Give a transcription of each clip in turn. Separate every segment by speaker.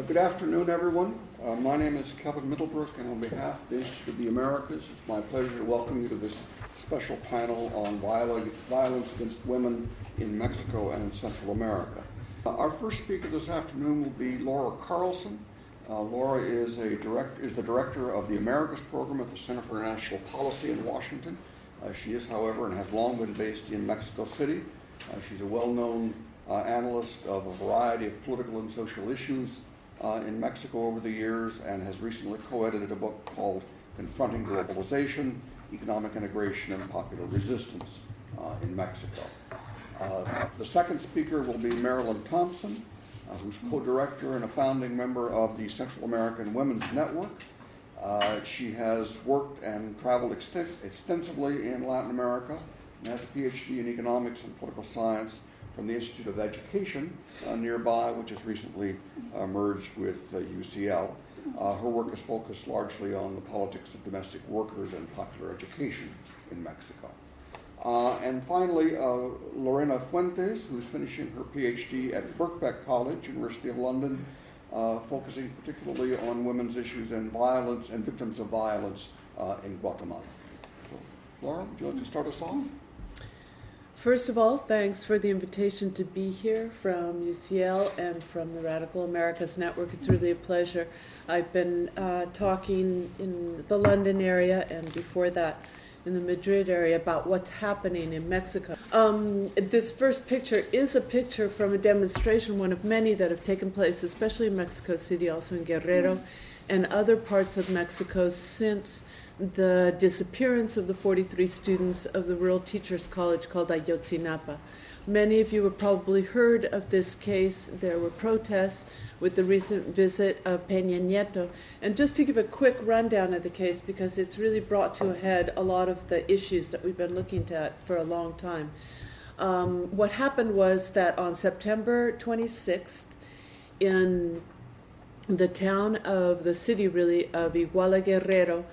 Speaker 1: Uh, good afternoon, everyone. Uh, my name is Kevin Middlebrook, and on behalf of the Institute of the Americas, it's my pleasure to welcome you to this special panel on violence against women in Mexico and Central America. Uh, our first speaker this afternoon will be Laura Carlsen. Uh, Laura is, a direct, is the director of the Americas program at the Center for International Policy in Washington. Uh, she is, however, and has long been based in Mexico City. Uh, she's a well known analyst of a variety of political and social issues uh, in Mexico over the years and has recently co edited a book called Confronting Globalization Economic Integration and Popular Resistance uh, in Mexico. Uh, the second speaker will be Marilyn Thomson, uh, who's co director and a founding member of the Central American Women's Network. Uh, she has worked and traveled extensively in Latin America and has a PhD in economics and political science from the Institute of Education uh, nearby, which has recently uh, merged with UCL. Uh, her work is focused largely on the politics of domestic workers and popular education in Mexico. Uh, and finally, uh, Lorena Fuentes, who's finishing her PhD at Birkbeck College, University of London, uh, focusing particularly on women's issues and violence and victims of violence in Guatemala. Laura, would you like to start us off?
Speaker 2: First of all, thanks for the invitation to be here from UCL and from the Radical Americas Network. It's really a pleasure. I've been uh, talking in the London area and before that in the Madrid area about what's happening in Mexico. Um, this first picture is a picture from a demonstration, one of many that have taken place, especially in Mexico City, also in Guerrero, and other parts of Mexico since the disappearance of the 43 students of the Rural Teachers College called Ayotzinapa. Many of you have probably heard of this case. There were protests with the recent visit of Peña Nieto. And just to give a quick rundown of the case, because it's really brought to a head a lot of the issues that we've been looking at for a long time. Um, what happened was that on September 26th, in the town of the city, really, of Iguala Guerrero,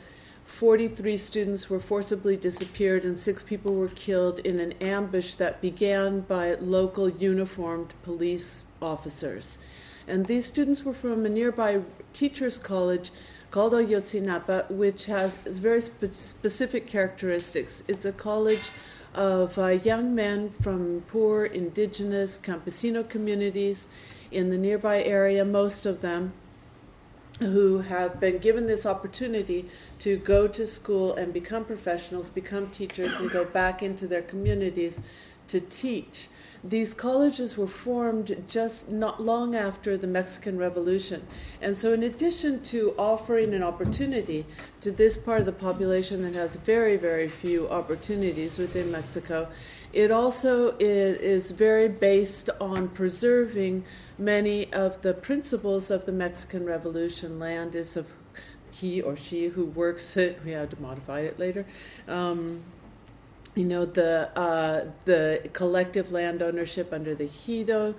Speaker 2: 43 students were forcibly disappeared and six people were killed in an ambush that began by local uniformed police officers. And these students were from a nearby teachers' college called Ayotzinapa, which has very spe- specific characteristics. It's a college of uh, young men from poor, indigenous, campesino communities in the nearby area, most of them who have been given this opportunity to go to school and become professionals, become teachers, and go back into their communities to teach. These colleges were formed just not long after the Mexican Revolution. And so, in addition to offering an opportunity to this part of the population that has very, very few opportunities within Mexico, it also is very based on preserving many of the principles of the Mexican Revolution. Land is of he or she who works it. We had to modify it later. Um, you know the uh, the collective land ownership under the Ejido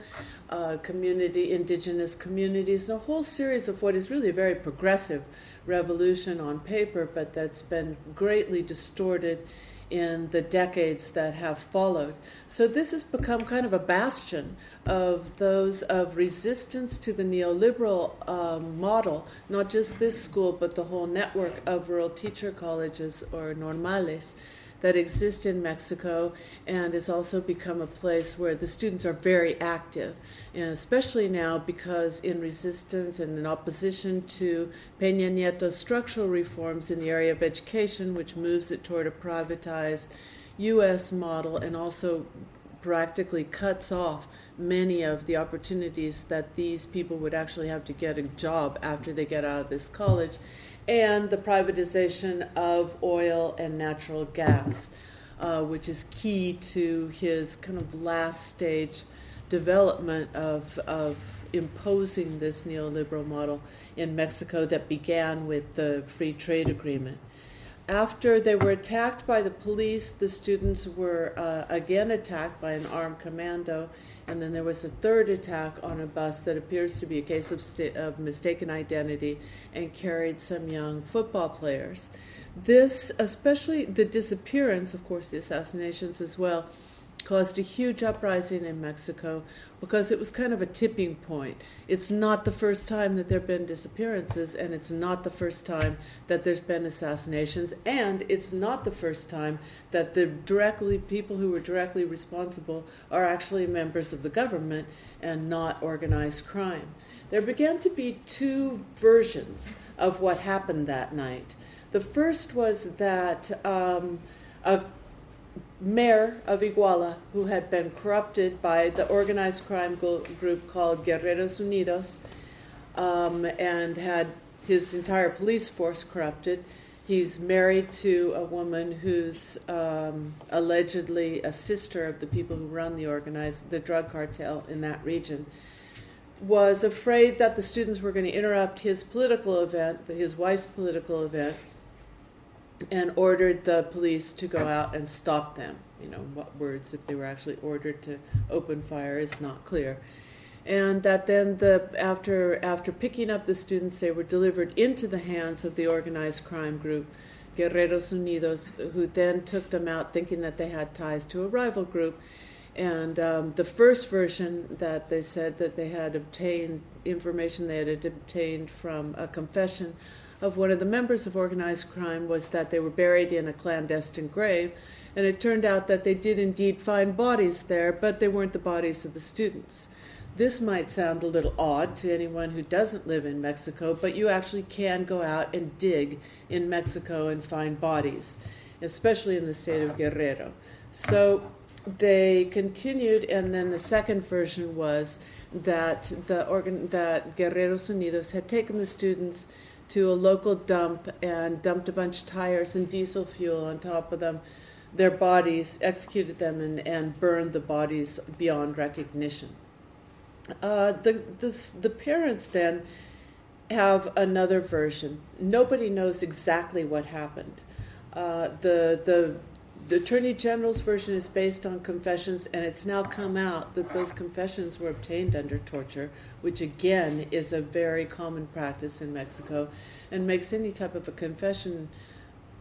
Speaker 2: uh, community, indigenous communities, and a whole series of what is really a very progressive revolution on paper, but that's been greatly distorted in the decades that have followed. So this has become kind of a bastion of those of resistance to the neoliberal um, model, not just this school, but the whole network of rural teacher colleges or normales that exist in Mexico and has also become a place where the students are very active, and especially now because in resistance and in opposition to Peña Nieto's structural reforms in the area of education, which moves it toward a privatized U.S. model and also practically cuts off many of the opportunities that these people would actually have to get a job after they get out of this college and the privatization of oil and natural gas, uh, which is key to his kind of last stage development of, of imposing this neoliberal model in Mexico that began with the free trade agreement. After they were attacked by the police, the students were uh, again attacked by an armed commando, and then there was a third attack on a bus that appears to be a case of, of mistaken identity and carried some young football players. This, especially the disappearance, of course, the assassinations as well, caused a huge uprising in Mexico because it was kind of a tipping point. It's not the first time that there have been disappearances, and it's not the first time that there's been assassinations, and it's not the first time that the directly people who were directly responsible are actually members of the government and not organized crime. There began to be two versions of what happened that night. The first was that um, a mayor of Iguala, who had been corrupted by the organized crime group called Guerreros Unidos, um, and had his entire police force corrupted. He's married to a woman who's um, allegedly a sister of the people who run the organized the drug cartel in that region. Was afraid that the students were going to interrupt his political event, his wife's political event, and ordered the police to go out and stop them. You know, what words, if they were actually ordered to open fire, is not clear. And that then, the, after, after picking up the students, they were delivered into the hands of the organized crime group, Guerreros Unidos, who then took them out thinking that they had ties to a rival group. And um, the first version that they said that they had obtained information they had obtained from a confession of one of the members of organized crime was that they were buried in a clandestine grave. And it turned out that they did indeed find bodies there, but they weren't the bodies of the students. This might sound a little odd to anyone who doesn't live in Mexico, but you actually can go out and dig in Mexico and find bodies, especially in the state of Guerrero. So they continued, and then the second version was that the organ that Guerreros Unidos had taken the students to a local dump and dumped a bunch of tires and diesel fuel on top of them, their bodies, executed them, and, and burned the bodies beyond recognition. Uh, the, the, the parents then have another version. Nobody knows exactly what happened. Uh, the, the the Attorney General's version is based on confessions, and it's now come out that those confessions were obtained under torture, which again is a very common practice in Mexico and makes any type of a confession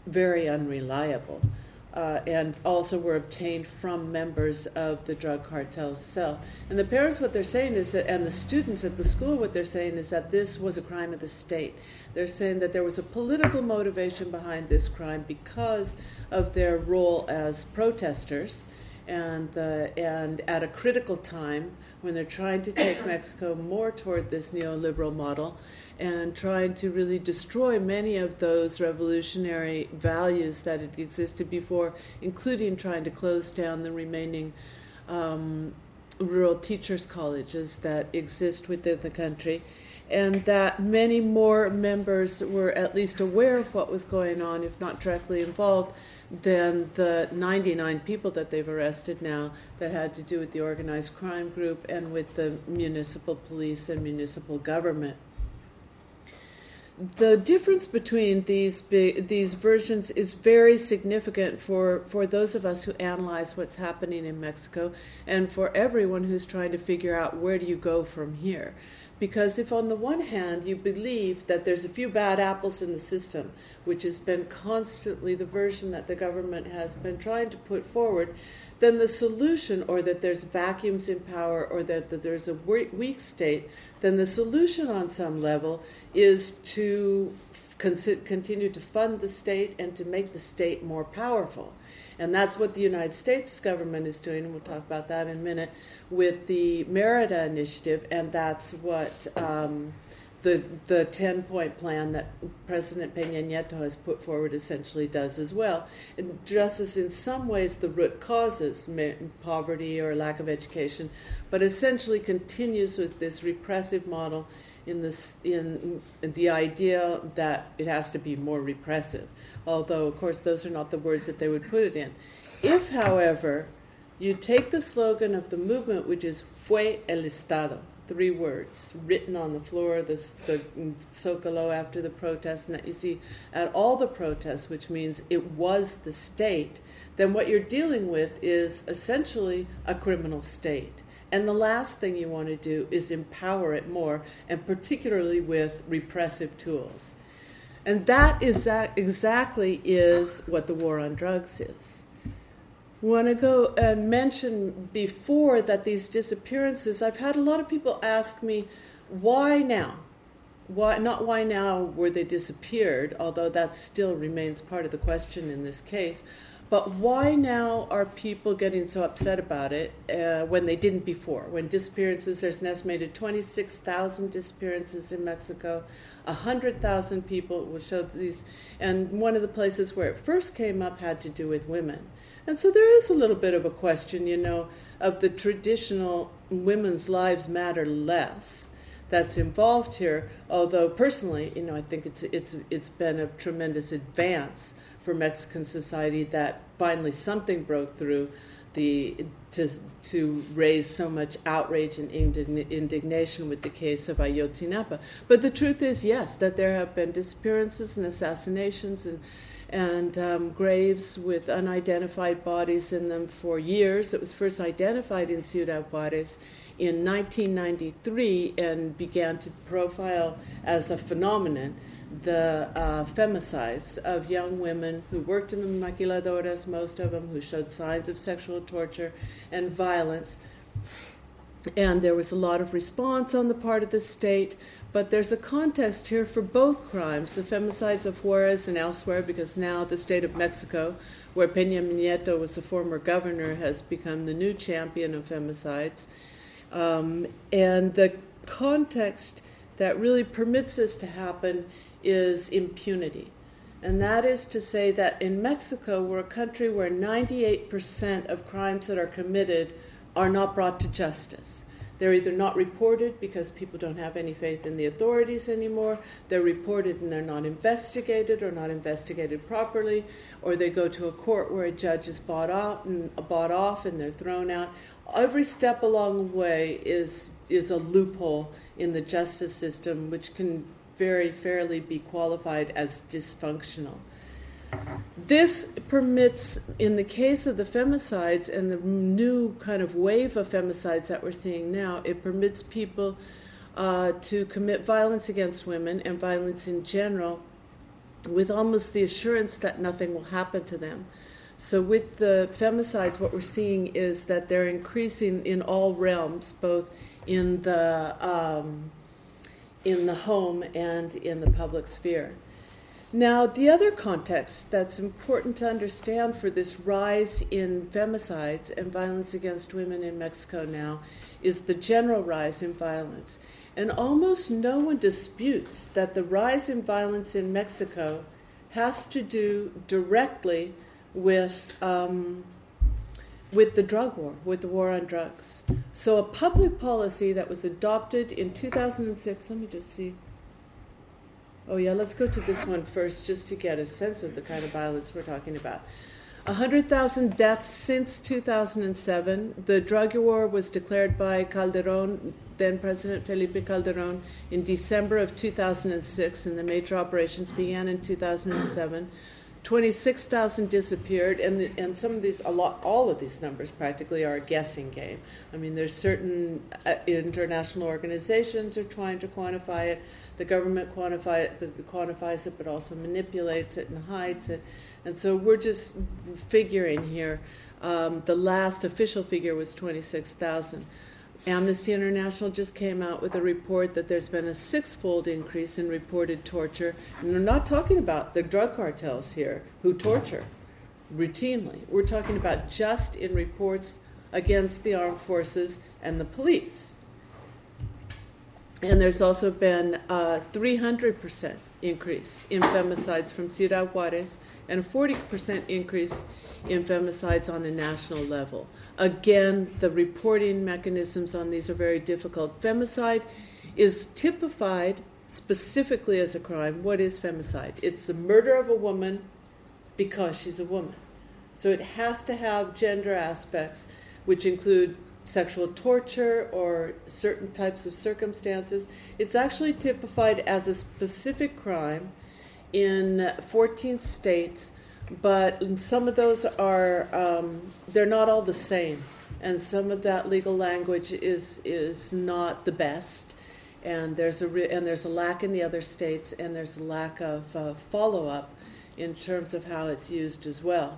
Speaker 2: very unreliable uh, and also were obtained from members of the drug cartel itself. And the parents, what they're saying is that, and the students at the school, what they're saying is that this was a crime of the state. They're saying that there was a political motivation behind this crime because of their role as protesters. And, the, and at a critical time when they're trying to take Mexico more toward this neoliberal model, and trying to really destroy many of those revolutionary values that had existed before, including trying to close down the remaining um, rural teachers' colleges that exist within the country. And that many more members were at least aware of what was going on, if not directly involved, than the 99 people that they've arrested now that had to do with the organized crime group and with the municipal police and municipal government the difference between these these versions is very significant for, for those of us who analyze what's happening in Mexico and for everyone who's trying to figure out where do you go from here. Because if on the one hand you believe that there's a few bad apples in the system, which has been constantly the version that the government has been trying to put forward, then the solution, or that there's vacuums in power, or that, that there's a weak state, then the solution on some level is to continue to fund the state and to make the state more powerful. And that's what the United States government is doing, and we'll talk about that in a minute, with the Merida Initiative, and that's what um, the the ten point plan that President Peña Nieto has put forward essentially does as well. It addresses in some ways the root causes, poverty or lack of education, but essentially continues with this repressive model in this in the idea that it has to be more repressive. Although of course those are not the words that they would put it in. If, however, you take the slogan of the movement, which is Fue el Estado, three words written on the floor the, the Zocalo after the protest, and that you see at all the protests, which means it was the state, then what you're dealing with is essentially a criminal state. And the last thing you want to do is empower it more, and particularly with repressive tools. And that is exactly is what the war on drugs is. want to go and mention before that these disappearances, I've had a lot of people ask me, why now? Why not why now were they disappeared, although that still remains part of the question in this case. But why now are people getting so upset about it uh, when they didn't before? When disappearances, there's an estimated 26,000 disappearances in Mexico, 100,000 people will show these, and one of the places where it first came up had to do with women. And so there is a little bit of a question, you know, of the traditional women's lives matter less that's involved here. Although personally, you know, I think it's it's it's been a tremendous advance for Mexican society that finally something broke through the to to raise so much outrage and indignation with the case of Ayotzinapa. But the truth is, yes, that there have been disappearances and assassinations and and um, graves with unidentified bodies in them for years. It was first identified in Ciudad Juarez in 1993 and began to profile as a phenomenon the uh, femicides of young women who worked in the maquiladoras, most of them who showed signs of sexual torture and violence. And there was a lot of response on the part of the state, but there's a contest here for both crimes the femicides of Juarez and elsewhere, because now the state of Mexico, where Peña Nieto was the former governor, has become the new champion of femicides. Um, and the context that really permits this to happen is impunity. And that is to say that in Mexico, we're a country where 98% of crimes that are committed are not brought to justice. They're either not reported because people don't have any faith in the authorities anymore, they're reported and they're not investigated or not investigated properly, or they go to a court where a judge is bought out and bought off and they're thrown out. Every step along the way is is a loophole in the justice system which can very fairly be qualified as dysfunctional. This permits, in the case of the femicides and the new kind of wave of femicides that we're seeing now, it permits people uh, to commit violence against women and violence in general with almost the assurance that nothing will happen to them. So, with the femicides, what we're seeing is that they're increasing in all realms, both in the um, in the home and in the public sphere. Now, the other context that's important to understand for this rise in femicides and violence against women in Mexico now is the general rise in violence. And almost no one disputes that the rise in violence in Mexico has to do directly with um, with the drug war, with the war on drugs. So, a public policy that was adopted in 2006, let me just see. Oh, yeah, let's go to this one first just to get a sense of the kind of violence we're talking about. 100,000 deaths since 2007. The drug war was declared by Calderon, then President Felipe Calderon, in December of 2006, and the major operations began in 2007. 26,000 disappeared, and, the, and some of these, a lot, all of these numbers practically are a guessing game. I mean, there's certain uh, international organizations are trying to quantify it. The government quantify it, but quantifies it, but also manipulates it and hides it. And so we're just figuring here. Um, the last official figure was 26,000. Amnesty International just came out with a report that there's been a six-fold increase in reported torture. And we're not talking about the drug cartels here who torture routinely. We're talking about just in reports against the armed forces and the police. And there's also been a 300% increase in femicides from Ciudad Juarez and a 40% increase in femicides on a national level. Again, the reporting mechanisms on these are very difficult. Femicide is typified specifically as a crime. What is femicide? It's the murder of a woman because she's a woman. So it has to have gender aspects, which include sexual torture or certain types of circumstances. It's actually typified as a specific crime in 14 states but some of those are um, they're not all the same, and some of that legal language is is not the best, and there's a re- and there's a lack in the other states, and there's a lack of uh, follow up in terms of how it's used as well.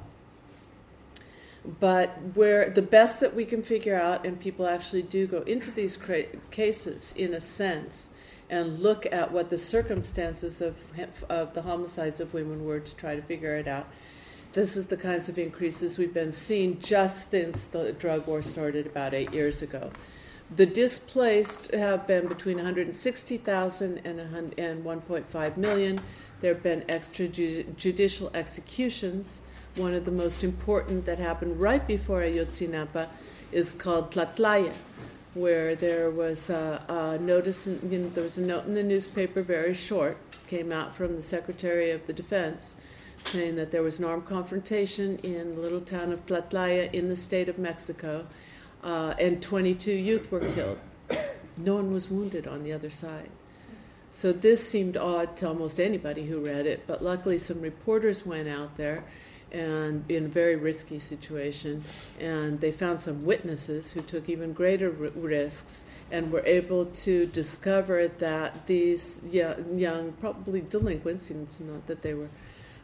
Speaker 2: But where the best that we can figure out, and people actually do go into these cra- cases in a sense and look at what the circumstances of, of the homicides of women were to try to figure it out. This is the kinds of increases we've been seeing just since the drug war started about eight years ago. The displaced have been between 160,000 and 1.5 million. There have been extrajudicial executions. One of the most important that happened right before Ayotzinapa is called Tlatlaya, where there was a, a notice, in, you know, there was a note in the newspaper, very short, came out from the Secretary of the Defense, saying that there was an armed confrontation in the little town of Tlatlaya in the state of Mexico, uh, and 22 youth were killed. No one was wounded on the other side. So this seemed odd to almost anybody who read it, but luckily some reporters went out there and in a very risky situation, and they found some witnesses who took even greater r- risks and were able to discover that these young, young probably delinquents, it's not that they were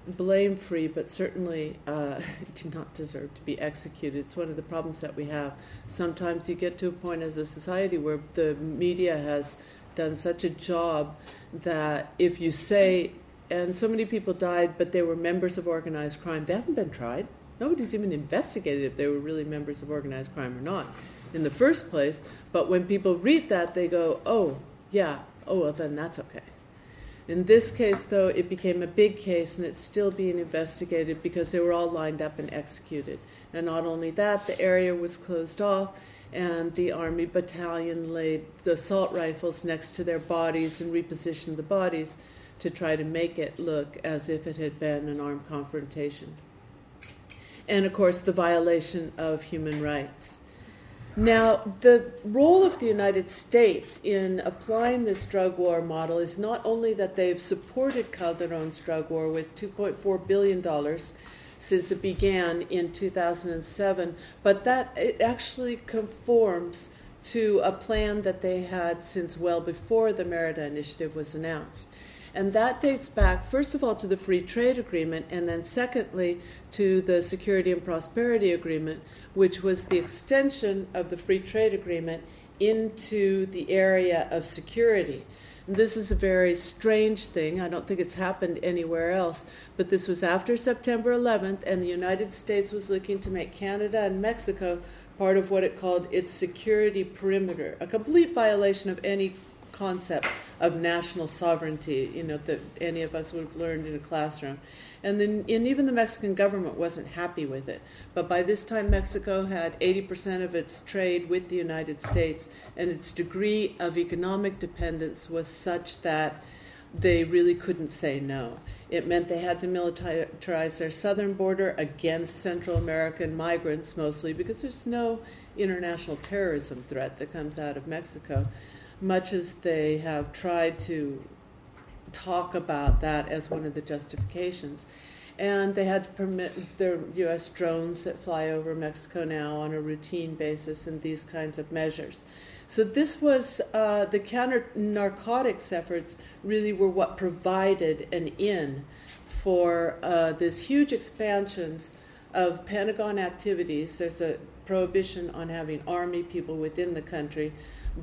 Speaker 2: blame free, but certainly uh, not deserve to be executed. It's one of the problems that we have. Sometimes you get to a point as a society where the media has done such a job that if you say, and so many people died, but they were members of organized crime, they haven't been tried. Nobody's even investigated if they were really members of organized crime or not in the first place. But when people read that, they go, oh, yeah, oh, well, then that's okay. In this case, though, it became a big case and it's still being investigated because they were all lined up and executed. And not only that, the area was closed off and the army battalion laid the assault rifles next to their bodies and repositioned the bodies to try to make it look as if it had been an armed confrontation. And of course, the violation of human rights. Now, the role of the United States in applying this drug war model is not only that they've supported Calderon's drug war with $2.4 billion since it began in 2007, but that it actually conforms to a plan that they had since well before the Merida Initiative was announced. And that dates back, first of all, to the Free Trade Agreement, and then secondly, to the Security and Prosperity Agreement, which was the extension of the Free Trade Agreement into the area of security. And this is a very strange thing. I don't think it's happened anywhere else. But this was after September 11th, and the United States was looking to make Canada and Mexico part of what it called its security perimeter, a complete violation of any concept of national sovereignty, you know, that any of us would have learned in a classroom. And then, and even the Mexican government wasn't happy with it. But by this time, Mexico had 80% of its trade with the United States, and its degree of economic dependence was such that they really couldn't say no. It meant they had to militarize their southern border against Central American migrants mostly because there's no international terrorism threat that comes out of Mexico much as they have tried to talk about that as one of the justifications. And they had to permit their U.S. drones that fly over Mexico now on a routine basis and these kinds of measures. So this was uh, the counter narcotics efforts really were what provided an in for uh, this huge expansions of Pentagon activities. There's a prohibition on having army people within the country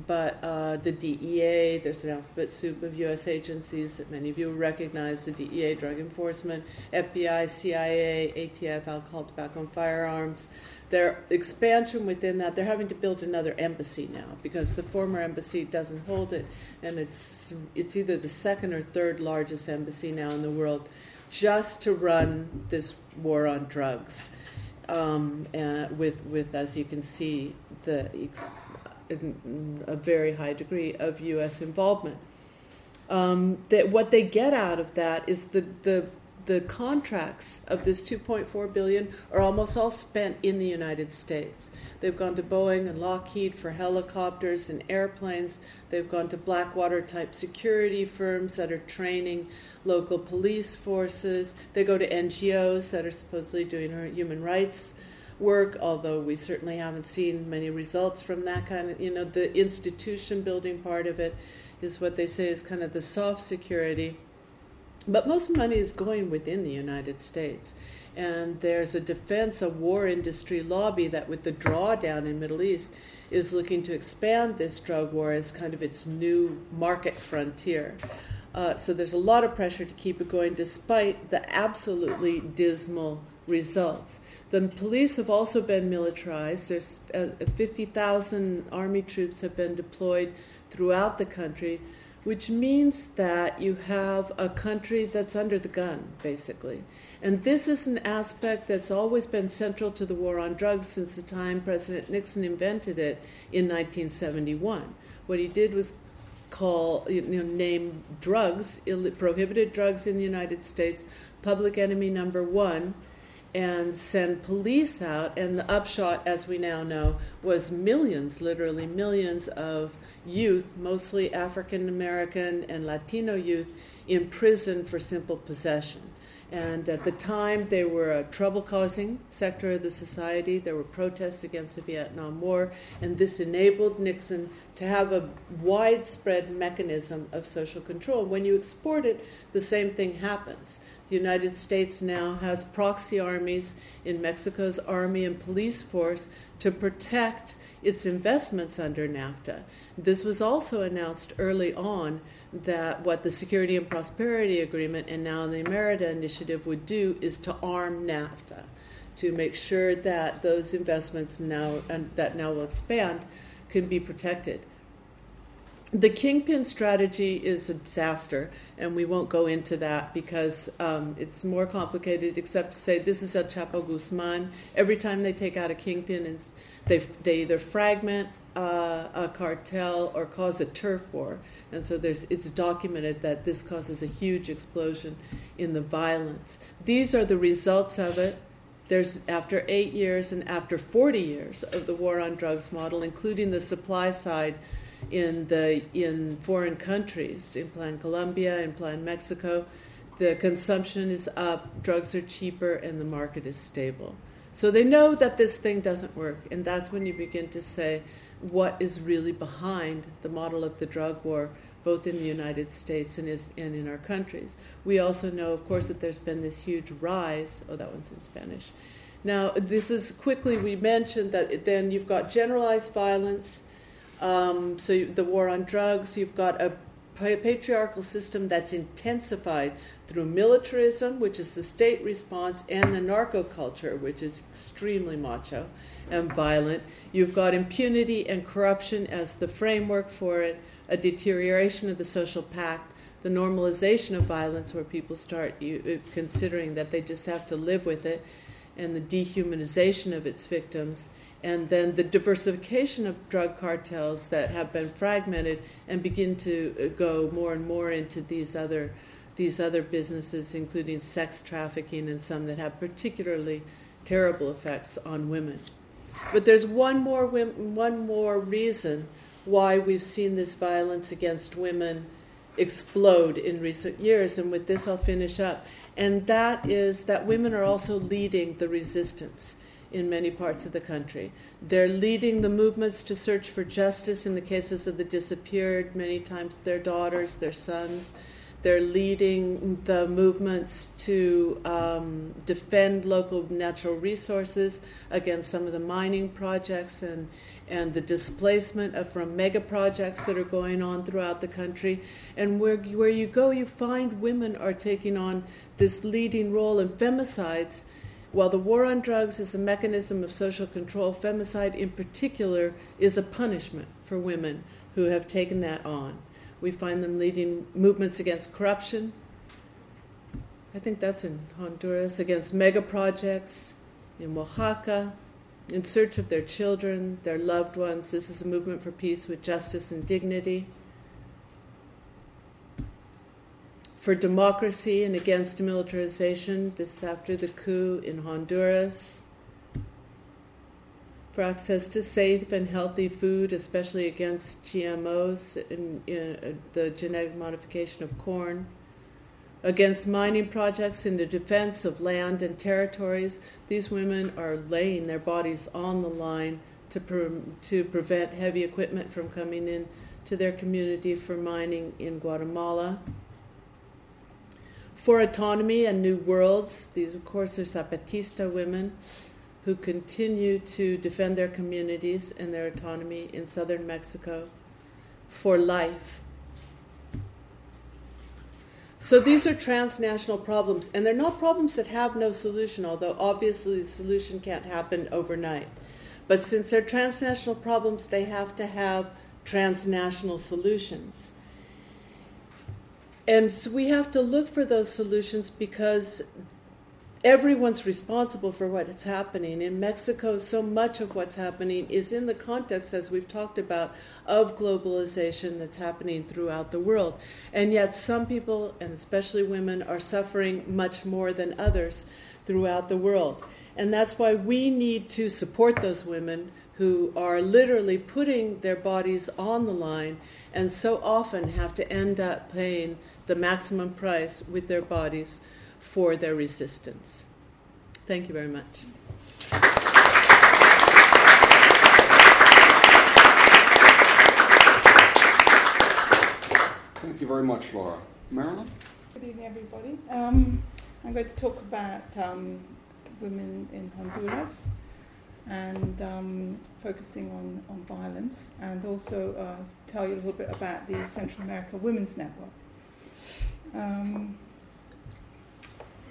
Speaker 2: but uh, the DEA, there's an alphabet soup of U.S. agencies that many of you recognize the DEA, Drug Enforcement, FBI, CIA, ATF, Alcohol, Tobacco, and Firearms. Their expansion within that, they're having to build another embassy now because the former embassy doesn't hold it, and it's, it's either the second or third largest embassy now in the world just to run this war on drugs. Um, with, with, as you can see, the a very high degree of U.S. involvement. Um, that what they get out of that is the, the the contracts of this 2.4 billion are almost all spent in the United States. They've gone to Boeing and Lockheed for helicopters and airplanes. They've gone to Blackwater type security firms that are training local police forces. They go to NGOs that are supposedly doing human rights work, although we certainly haven't seen many results from that kind of, you know, the institution building part of it is what they say is kind of the soft security. But most money is going within the United States. And there's a defense, a war industry lobby that, with the drawdown in Middle East, is looking to expand this drug war as kind of its new market frontier. Uh, so there's a lot of pressure to keep it going, despite the absolutely dismal results. The police have also been militarized. There's uh, 50,000 army troops have been deployed throughout the country, which means that you have a country that's under the gun, basically. And this is an aspect that's always been central to the war on drugs since the time President Nixon invented it in 1971. What he did was call, you know, name drugs, prohibited drugs in the United States, public enemy number one, and send police out. And the upshot, as we now know, was millions, literally millions of youth, mostly African American and Latino youth, in prison for simple possession. And at the time, they were a trouble causing sector of the society. There were protests against the Vietnam War, and this enabled Nixon to have a widespread mechanism of social control. When you export it, the same thing happens. The United States now has proxy armies in Mexico's army and police force to protect its investments under NAFTA. This was also announced early on that what the Security and Prosperity Agreement and now the Merida Initiative would do is to arm NAFTA to make sure that those investments now that now will expand can be protected. The kingpin strategy is a disaster, and we won't go into that because um, it's more complicated. Except to say this is El Chapo Guzman. Every time they take out a kingpin, they they either fragment uh, a cartel or cause a turf war. And so there's, it's documented that this causes a huge explosion in the violence. These are the results of it. There's after eight years and after 40 years of the war on drugs model, including the supply side in the in foreign countries, in Plan Colombia, in Plan Mexico, the consumption is up, drugs are cheaper, and the market is stable. So they know that this thing doesn't work, and that's when you begin to say, what is really behind the model of the drug war, both in the United States and, is, and in our countries. We also know, of course, that there's been this huge rise. Oh, that one's in Spanish. Now, this is quickly, we mentioned that then you've got generalized violence, um, so the war on drugs, you've got a patriarchal system that's intensified through militarism, which is the state response, and the narco culture, which is extremely macho and violent. You've got impunity and corruption as the framework for it, a deterioration of the social pact, the normalization of violence, where people start uh, considering that they just have to live with it, and the dehumanization of its victims. And then the diversification of drug cartels that have been fragmented and begin to uh, go more and more into these other these other businesses, including sex trafficking and some that have particularly terrible effects on women. But there's one more one more reason why we've seen this violence against women explode in recent years, and with this I'll finish up. And that is that women are also leading the resistance in many parts of the country. They're leading the movements to search for justice in the cases of the disappeared, many times their daughters, their sons. They're leading the movements to um, defend local natural resources against some of the mining projects and, and the displacement of, from mega projects that are going on throughout the country. And where, where you go, you find women are taking on this leading role in femicides. While the war on drugs is a mechanism of social control, femicide in particular is a punishment for women who have taken that on. We find them leading movements against corruption. I think that's in Honduras, against mega projects in Oaxaca, in search of their children, their loved ones. This is a movement for peace with justice and dignity. For democracy and against militarization, this after the coup in Honduras for access to safe and healthy food, especially against GMOs and uh, the genetic modification of corn, against mining projects in the defense of land and territories. These women are laying their bodies on the line to, pre- to prevent heavy equipment from coming in to their community for mining in Guatemala for autonomy and new worlds. These, of course, are Zapatista women who continue to defend their communities and their autonomy in southern Mexico for life. So these are transnational problems, and they're not problems that have no solution, although obviously the solution can't happen overnight. But since they're transnational problems, they have to have transnational solutions. And so we have to look for those solutions because everyone's responsible for what's happening. In Mexico, so much of what's happening is in the context, as we've talked about, of globalization that's happening throughout the world. And yet, some people, and especially women, are suffering much more than others throughout the world. And that's why we need to support those women who are literally putting their bodies on the line and so often have to end up paying the maximum price with their bodies for their resistance. Thank you very much.
Speaker 1: Thank you very much, Laura. Marilyn?
Speaker 3: Good evening, everybody. Um, I'm going to talk about um, women in Honduras and um, focusing on, on violence, and also uh, tell you a little bit about the Central America Women's Network. Um,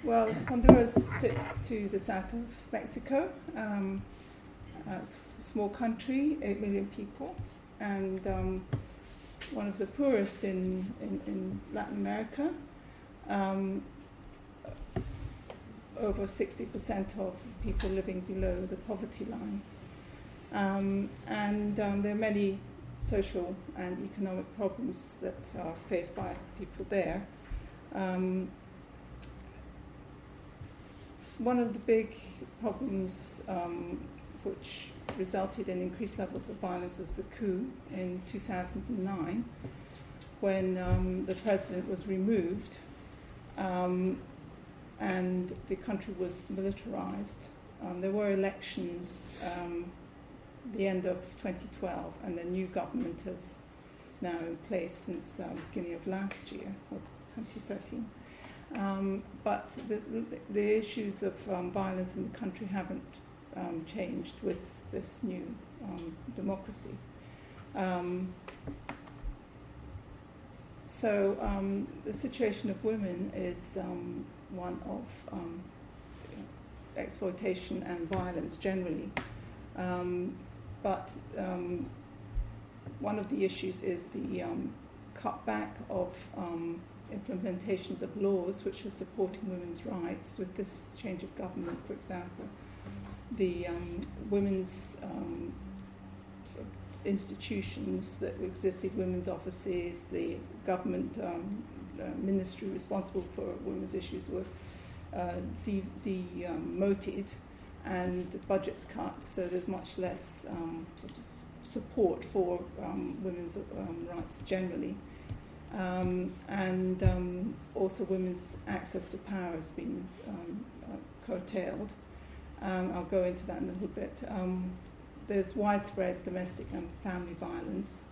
Speaker 3: well, Honduras sits to the south of Mexico. Um, it's a small country, 8 million people, and um, one of the poorest in, in, in Latin America. Um, over 60% of people living below the poverty line. Um, and um, there are many social and economic problems that are faced by people there. Um, one of the big problems um, which resulted in increased levels of violence was the coup in 2009 when um, the president was removed um, and the country was militarized. Um, there were elections um, the end of 2012 and the new government is now in place since um, beginning of last year, 2013. Um, but the, the issues of um, violence in the country haven't um, changed with this new um, democracy. Um, so um, the situation of women is one of exploitation and violence generally. but one of the issues is the cutback of implementations of laws which are supporting women's rights with this change of government, for example. The um, women's um, sort of institutions that existed, women's offices, the government um, uh, ministry responsible for women's issues were uh, demoted de- and budgets cut, so there's much less um, sort of support for um, women's um, rights generally. Um, and um, also women's access to power has been um, uh, curtailed. Um, I'll go into that in a little bit. Um, there's widespread domestic and family violence,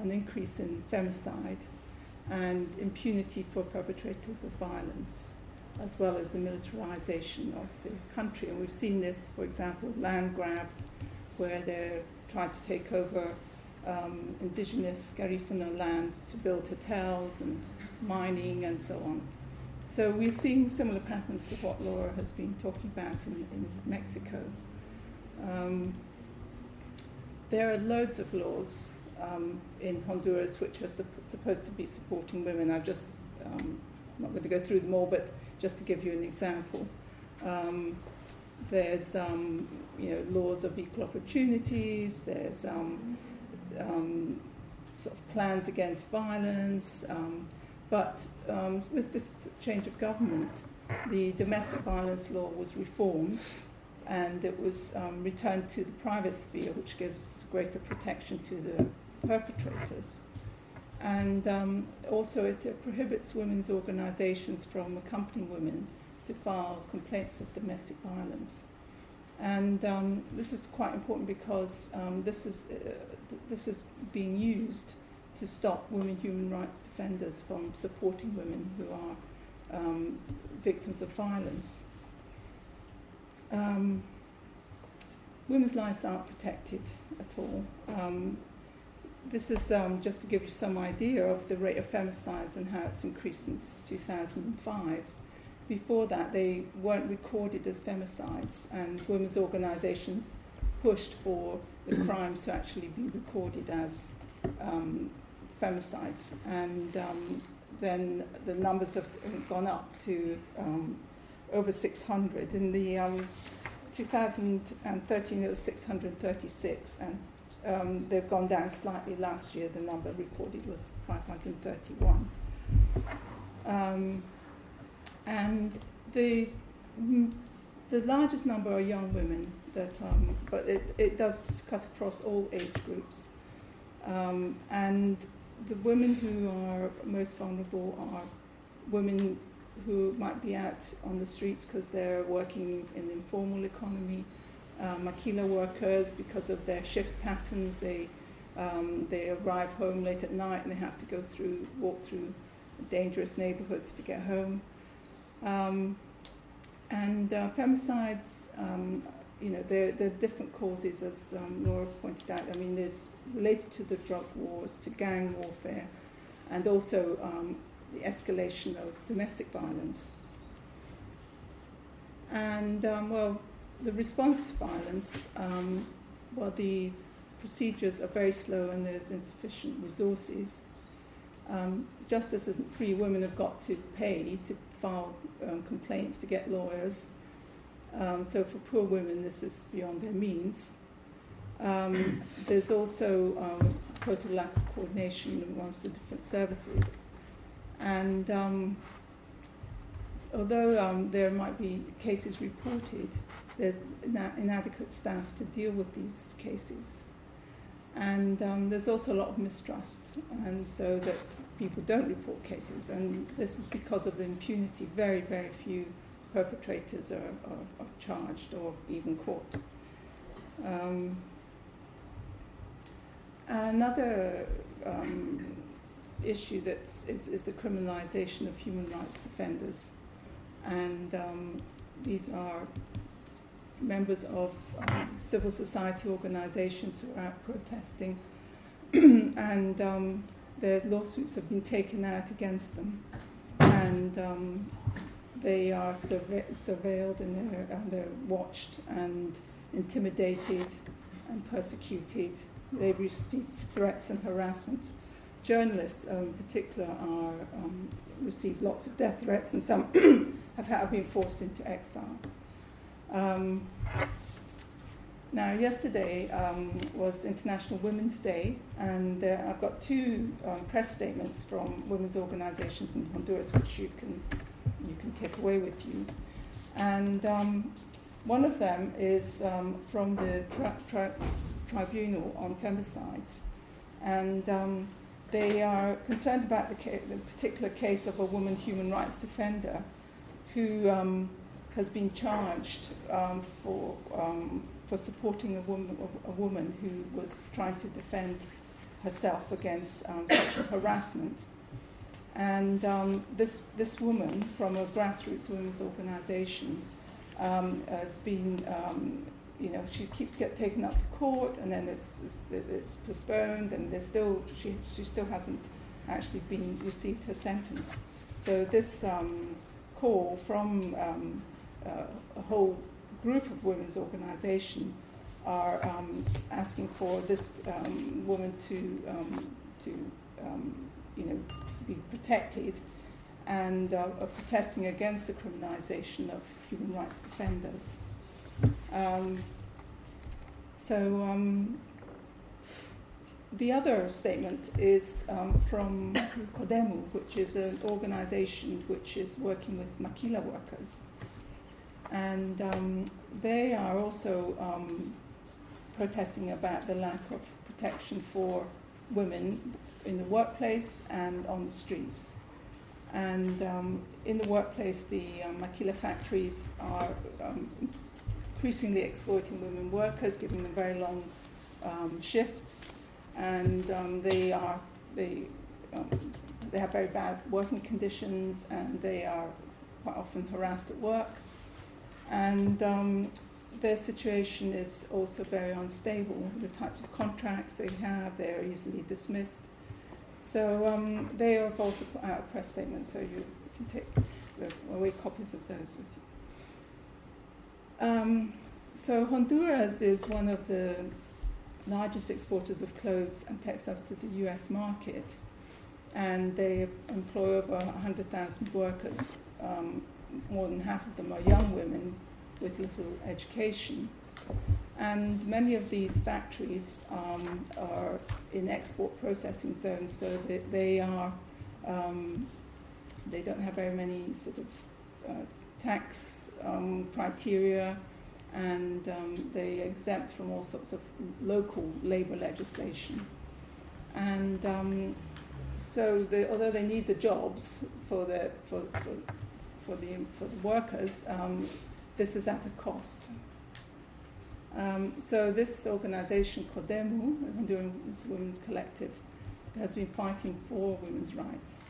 Speaker 3: an increase in femicide, and impunity for perpetrators of violence, as well as the militarization of the country. And we've seen this, for example, land grabs, where they're trying to take over um, indigenous Garifuna lands to build hotels and mining and so on. So we're seeing similar patterns to what Laura has been talking about in, in Mexico. Um, there are loads of laws um, in Honduras which are sup- supposed to be supporting women. I've just, um, I'm not going to go through them all, but just to give you an example. Um, there's um, you know, laws of equal opportunities, there's um, sort of plans against violence. Um, but um, with this change of government, the domestic violence law was reformed and it was um, returned to the private sphere, which gives greater protection to the perpetrators. And um, also, it, it prohibits women's organizations from accompanying women to file complaints of domestic violence. And um, this is quite important because um, this, is, uh, this is being used to stop women human rights defenders from supporting women who are um, victims of violence. Um, women's lives aren't protected at all. Um, this is um, just to give you some idea of the rate of femicides and how it's increased since 2005. Before that, they weren't recorded as femicides, and women's organisations pushed for the crimes to actually be recorded as um, femicides. And um, then the numbers have gone up to um, over 600. In the um, 2013, it was 636, and um, they've gone down slightly last year. The number recorded was 531. And the, the largest number are young women, that, um, but it, it does cut across all age groups. Um, and the women who are most vulnerable are women who might be out on the streets because they're working in the informal economy, uh, maquila workers because of their shift patterns. They um, they arrive home late at night and they have to go through walk through dangerous neighborhoods to get home. Um, and uh, femicides, um, you know, there, are different causes, as um, Laura pointed out. I mean, there's related to the drug wars, to gang warfare, and also um, the escalation of domestic violence. And, um, well, the response to violence, um, well, the procedures are very slow and there's insufficient resources. Um, justice isn't free. Women have got to pay to file um, complaints to get lawyers. Um, so for poor women, this is beyond their means. Um, there's also um, total lack of coordination amongst the different services. And um, although um, there might be cases reported, there's ina- inadequate staff to deal with these cases. And um, there's also a lot of mistrust, and so that people don't report cases. And this is because of the impunity. Very, very few perpetrators are, are, are charged or even caught. Um, another um, issue that is, is the criminalization of human rights defenders. And um, these are members of um, civil society organizations who are out protesting, and um, their lawsuits have been taken out against them. And um, they are surve- surveilled and they're, and they're watched and intimidated and persecuted. They receive threats and harassments journalists um, in particular are um, received lots of death threats, and some have been forced into exile. Um, now, yesterday um, was International Women's Day, and uh, I've got two um, press statements from women's organizations in Honduras, which you can you can take away with you. And um, one of them is from the tri- tri- Tribunal on Femicides, and they are concerned about the, ca- the, particular case of a woman human rights defender who um, has been charged um, for, um, for supporting a woman, a woman who was trying to defend herself against um, sexual harassment. And um, this, this woman from a grassroots women's organization um, has been you know, she keeps get taken up to court, and then it's, it's postponed, and there's still she she still hasn't actually been received her sentence. So this um, call from um, uh, a whole group of women's organisation are um, asking for this um, woman to um, to um, you know be protected and uh, are protesting against the criminalisation of human rights defenders. Um, so um, the other statement is um, from CODEMUH, which is an organization which is working with maquila workers. And um, they are also um, protesting about the lack of protection for women in the workplace and on the streets. And um, in the workplace, the um, maquila factories are um, increasingly exploiting women workers, giving them very long um, shifts, and they are they they have very bad working conditions and they are quite often harassed at work. And um, their situation is also very unstable. The types of contracts they have, they are easily dismissed. So um, they have also put out a press statement, so you can take away copies of those with you. Um, so Honduras is one of the largest exporters of clothes and textiles to the U.S. market, and they employ over 100,000 workers. Um, more than half of them are young women with little education. And many of these factories um, are in export processing zones, so that they are um, they don't have very many sort of uh, tax um, criteria, and um, they exempt from all sorts of local labour legislation. And um, so, they, although they need the jobs for the for, for, for the for the workers, um, this is at a cost. Um, so this organization, CODEMUH, Honduran Women's Collective, has been fighting for women's rights.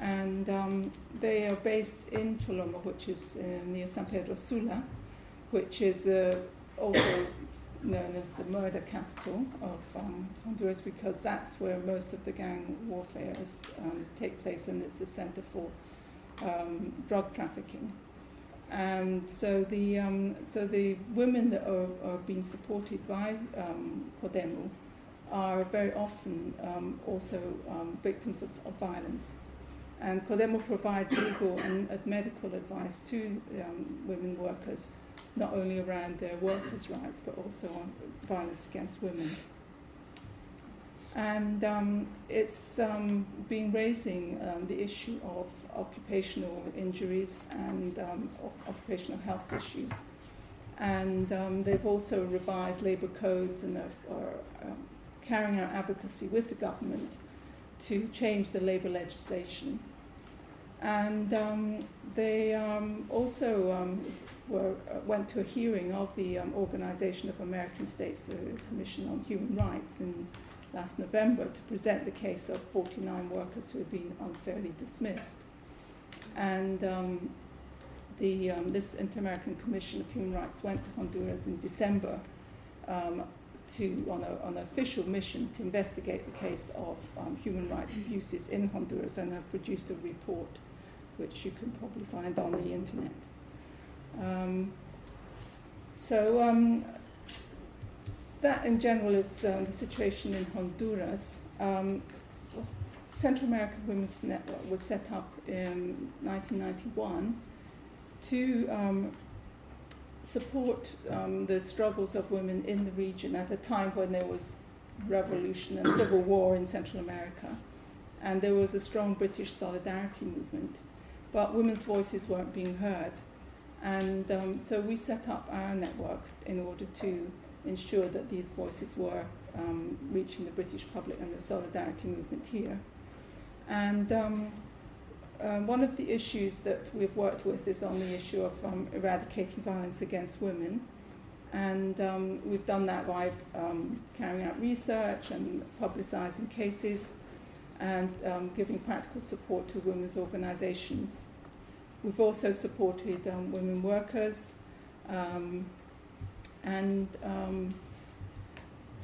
Speaker 3: And um, they are based in Choloma, which is uh, near San Pedro Sula, which is uh, also known as the murder capital of um, Honduras because that's where most of the gang warfare um, take place and it's the center for um, drug trafficking. And so the, um, so the women that are, are being supported by um, are very often um, also um, victims of, of, violence. And CODEMUH provides legal and uh, medical advice to um, women workers, not only around their workers' rights, but also on violence against women. And um, it's been raising the issue of occupational injuries and um, occupational health issues. And um, they've also revised labour codes and are, um, carrying out advocacy with the government to change the labour legislation. And um, they um, also um, were, uh, went to a hearing of the Organization of American States, the Commission on Human Rights, in last November to present the case of 49 workers who had been unfairly dismissed. And um, the, um, this Inter American Commission of Human Rights went to Honduras in December um, to, on, a, on an official mission to investigate the case of um, human rights abuses in Honduras and have produced a report which you can probably find on the internet. Um, so, um, that in general is the situation in Honduras. Um, Central American Women's Network was set up in 1991 to um, support um, the struggles of women in the region at a time when there was revolution and civil war in Central America. And there was a strong British solidarity movement. But women's voices weren't being heard. And um, so we set up our network in order to ensure that these voices were um, reaching the British public and the solidarity movement here. And um, uh, one of the issues that we've worked with is on the issue of um, eradicating violence against women. And um, we've done that by um, carrying out research and publicizing cases and um, giving practical support to women's organizations. We've also supported women workers and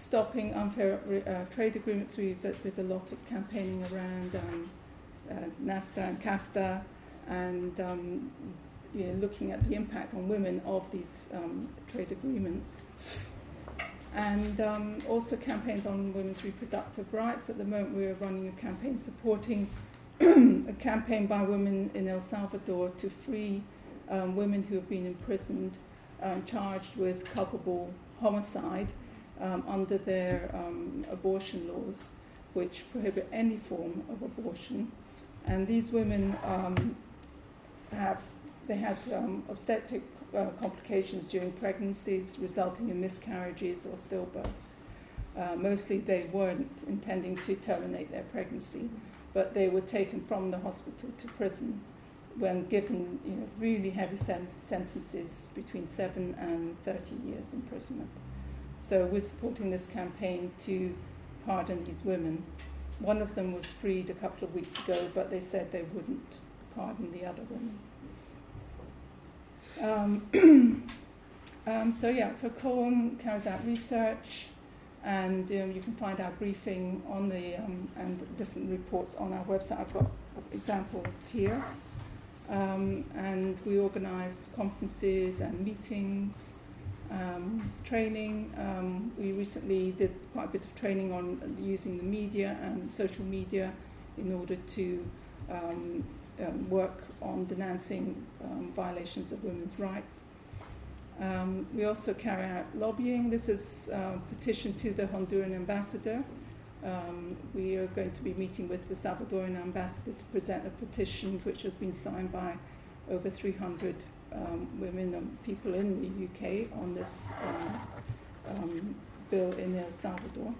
Speaker 3: stopping unfair uh, trade agreements. We did a lot of campaigning around um, uh, NAFTA and CAFTA and um, you know, looking at the impact on women of these um, trade agreements. And um, also campaigns on women's reproductive rights. At the moment, we are running a campaign supporting a campaign by women in El Salvador to free um, women who have been imprisoned, um, charged with culpable homicide um, under their um, abortion laws, which prohibit any form of abortion. And these women um, have they had um, obstetric uh, complications during pregnancies, resulting in miscarriages or stillbirths. Uh, mostly, they weren't intending to terminate their pregnancy, but they were taken from the hospital to prison when given you know, really heavy sen- sentences between seven and 30 years imprisonment. So we're supporting this campaign to pardon these women. one of them was freed a couple of weeks ago, but they said they wouldn't pardon the other women. Um, um, so yeah, so CAWN carries out research, and um, you can find our briefing on the um, and different reports on our website. I've got examples here, um, and we organise conferences and meetings, um, training. we recently did quite a bit of training on using the media and social media in order to work on denouncing violations of women's rights. Um, we also carry out lobbying. This is a petition to the Honduran ambassador. Um, we are going to be meeting with the Salvadoran ambassador to present a petition which has been signed by over 300 um, women and people in the UK on this um, um, bill in El Salvador.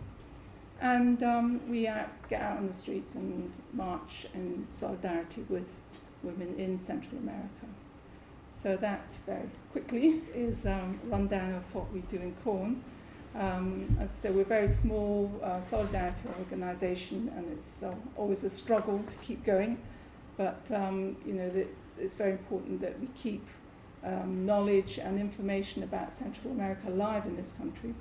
Speaker 3: And um, we get out on the streets and march in solidarity with women in Central America. So that very quickly is um, a rundown of what we do in CAWN. Um, as I say, we're a very small uh, solidarity organisation, and it's uh, always a struggle to keep going. But um, you know, the, it's very important that we keep um, knowledge and information about Central America alive in this country,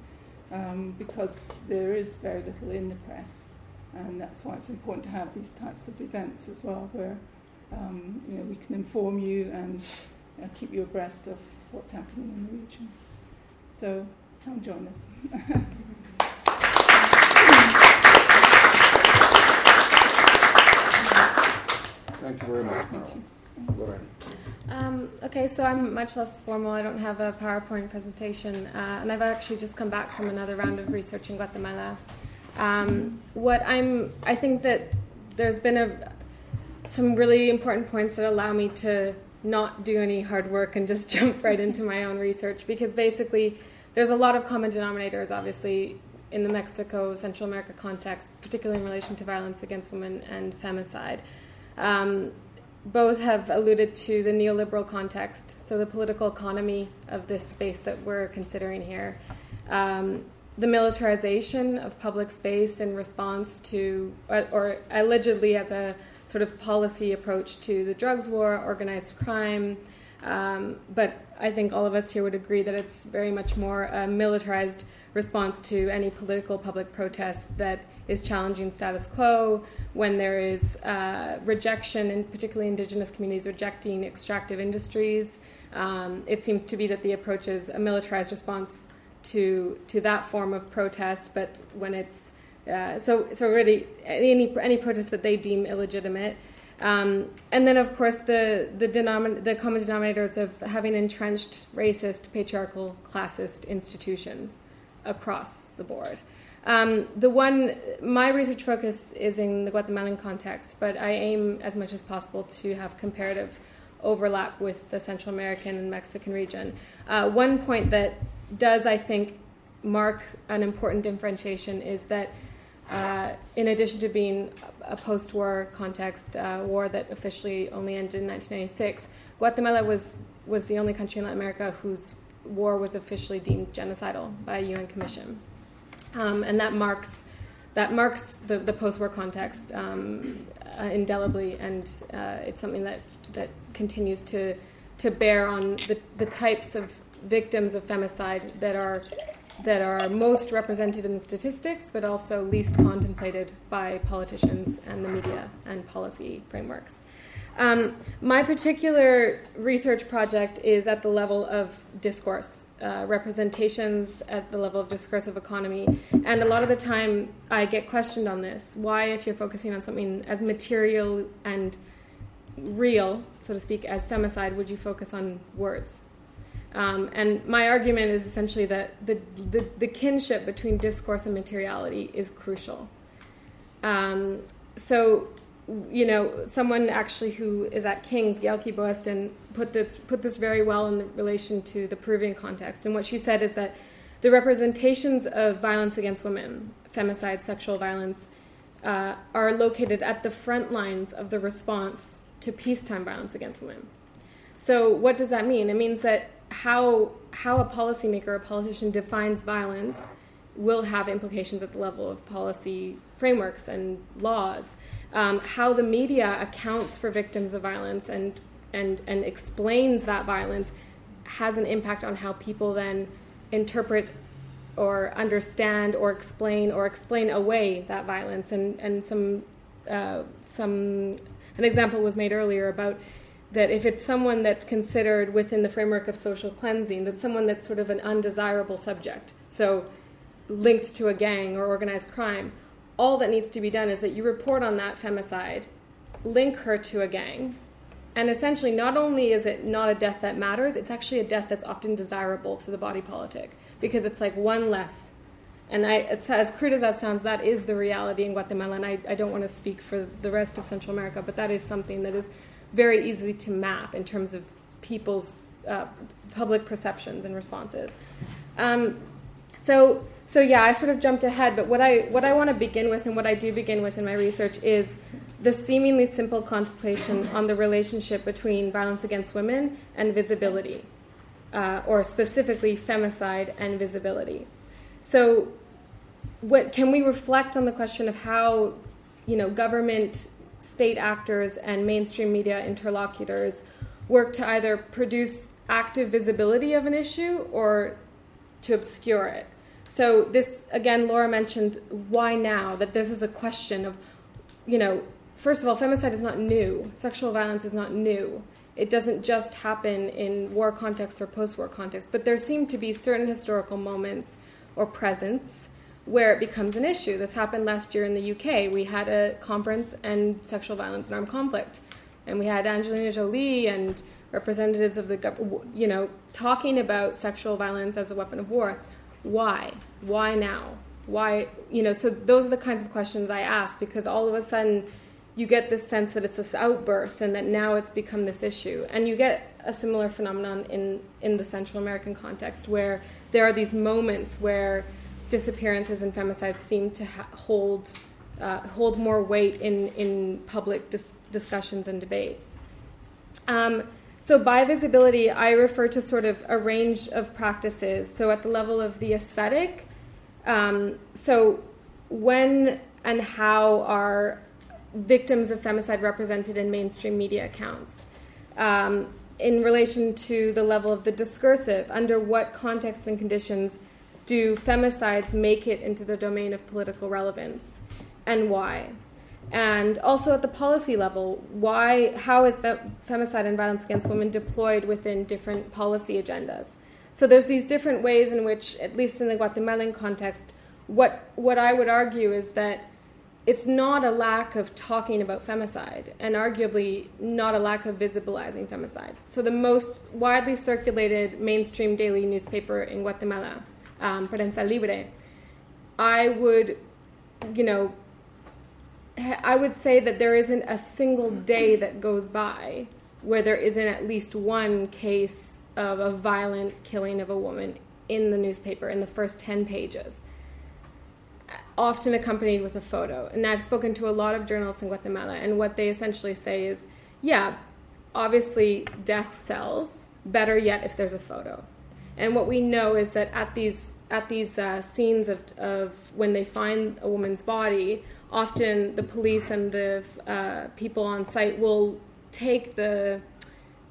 Speaker 3: um, because there is very little in the press, and that's why it's important to have these types of events as well, where um, you know we can inform you and uh, keep you abreast of what's happening in the region. So come join us.
Speaker 1: Thank you very much, Marilyn.
Speaker 4: Um, okay, so I'm much less formal. I don't have a PowerPoint presentation, uh, and I've actually just come back from another round of research in Guatemala. Um, what I'm, I think that there's been a, some really important points that allow me to not do any hard work and just jump right into my own research because basically there's a lot of common denominators, obviously, in the Mexico, Central America context, particularly in relation to violence against women and femicide. Um, both have alluded to the neoliberal context, so the political economy of this space that we're considering here. Um, the militarization of public space in response to, or, or allegedly as a sort of policy approach to the drugs war, organized crime. Um, but I think all of us here would agree that it's very much more a militarized response to any political public protest that is challenging status quo, when there is uh, rejection, and particularly indigenous communities rejecting extractive industries. Um, it seems to be that the approach is a militarized response to to that form of protest, but when it's uh, so, so really, any any protest that they deem illegitimate, um, and then of course the the, denomin- the common denominators of having entrenched racist, patriarchal, classist institutions across the board. Um, the one, my research focus is in the Guatemalan context, but I aim as much as possible to have comparative overlap with the Central American and Mexican region. Uh, one point that does, I think, mark an important differentiation is that uh, in addition to being a post war context, uh, war that officially only ended in 1996, Guatemala was, was the only country in Latin America whose war was officially deemed genocidal by a UN commission. Um, and that marks, that marks the, the post war context um, uh, indelibly, and uh, it's something that, that continues to, to bear on the, the types of victims of femicide that are that are most represented in the statistics, but also least contemplated by politicians and the media and policy frameworks. Um, my particular research project is at the level of discourse, uh, representations at the level of discursive economy. And a lot of the time, I get questioned on this. Why, if you're focusing on something as material and real, so to speak, as femicide, would you focus on words? Um, and my argument is essentially that the, the, the, kinship between discourse and materiality is crucial. Um, so, you know, someone actually who is at King's, Jelke Boesten, put this, put this very well in relation to the Peruvian context. And what she said is that the representations of violence against women, femicide, sexual violence, uh, are located at the front lines of the response to peacetime violence against women. So, what does that mean? It means that how how a policymaker, a politician defines violence will have implications at the level of policy frameworks and laws. Um, how the media accounts for victims of violence and and and explains that violence has an impact on how people then interpret or understand or explain or explain away that violence and and some uh, some an example was made earlier about that if it's someone that's considered within the framework of social cleansing, that's someone that's sort of an undesirable subject, so linked to a gang or organized crime, all that needs to be done is that you report on that femicide, link her to a gang, and essentially not only is it not a death that matters, it's actually a death that's often desirable to the body politic because it's like one less. And I, as crude as that sounds, that is the reality in Guatemala. And I, I don't want to speak for the rest of Central America, but that is something that is very easy to map in terms of people's uh, public perceptions and responses. Um, so, so yeah, I sort of jumped ahead, but what I what I want to begin with, and what I do begin with in my research, is the seemingly simple contemplation on the relationship between violence against women and visibility, uh, or specifically femicide and visibility. So, what can we reflect on the question of how, you know, government state actors and mainstream media interlocutors work to either produce active visibility of an issue or to obscure it. So, this again, Laura mentioned why now, that this is a question of, you know, first of all, femicide is not new, sexual violence is not new. It doesn't just happen in war contexts or post war contexts, but there seem to be certain historical moments or presence where it becomes an issue. This happened last year in the UK. We had a conference and sexual violence and armed conflict, and we had Angelina Jolie and representatives of the you know talking about sexual violence as a weapon of war. Why? Why now? Why you know? So those are the kinds of questions I ask because all of a sudden you get this sense that it's this outburst and that now it's become this issue. And you get a similar phenomenon in, in the Central American context where there are these moments where disappearances and femicides seem to ha- hold uh, hold more weight in in public dis- discussions and debates. Um, so by visibility, I refer to sort of a range of practices. So at the level of the aesthetic, um, so when and how are victims of femicide represented in mainstream media accounts? Um, in relation to the level of the discursive, under what context and conditions do femicides make it into the domain of political relevance and why? And also at the policy level, why, how is femicide and violence against women deployed within different policy agendas? So there's these different ways in which, at least in the Guatemalan context, what, what I would argue is that it's not a lack of talking about femicide, and arguably not a lack of visibilizing femicide. So the most widely circulated mainstream daily newspaper in Guatemala um, Prensa Libre, I would, you know, I would say that there isn't a single day that goes by where there isn't at least one case of a violent killing of a woman in the newspaper in the first 10 pages, often accompanied with a photo. And I've spoken to a lot of journalists in Guatemala, and what they essentially say is yeah, obviously death sells, better yet if there's a photo. And what we know is that at these at these uh, scenes of, of when they find a woman's body, often the police and the uh, people on site will take the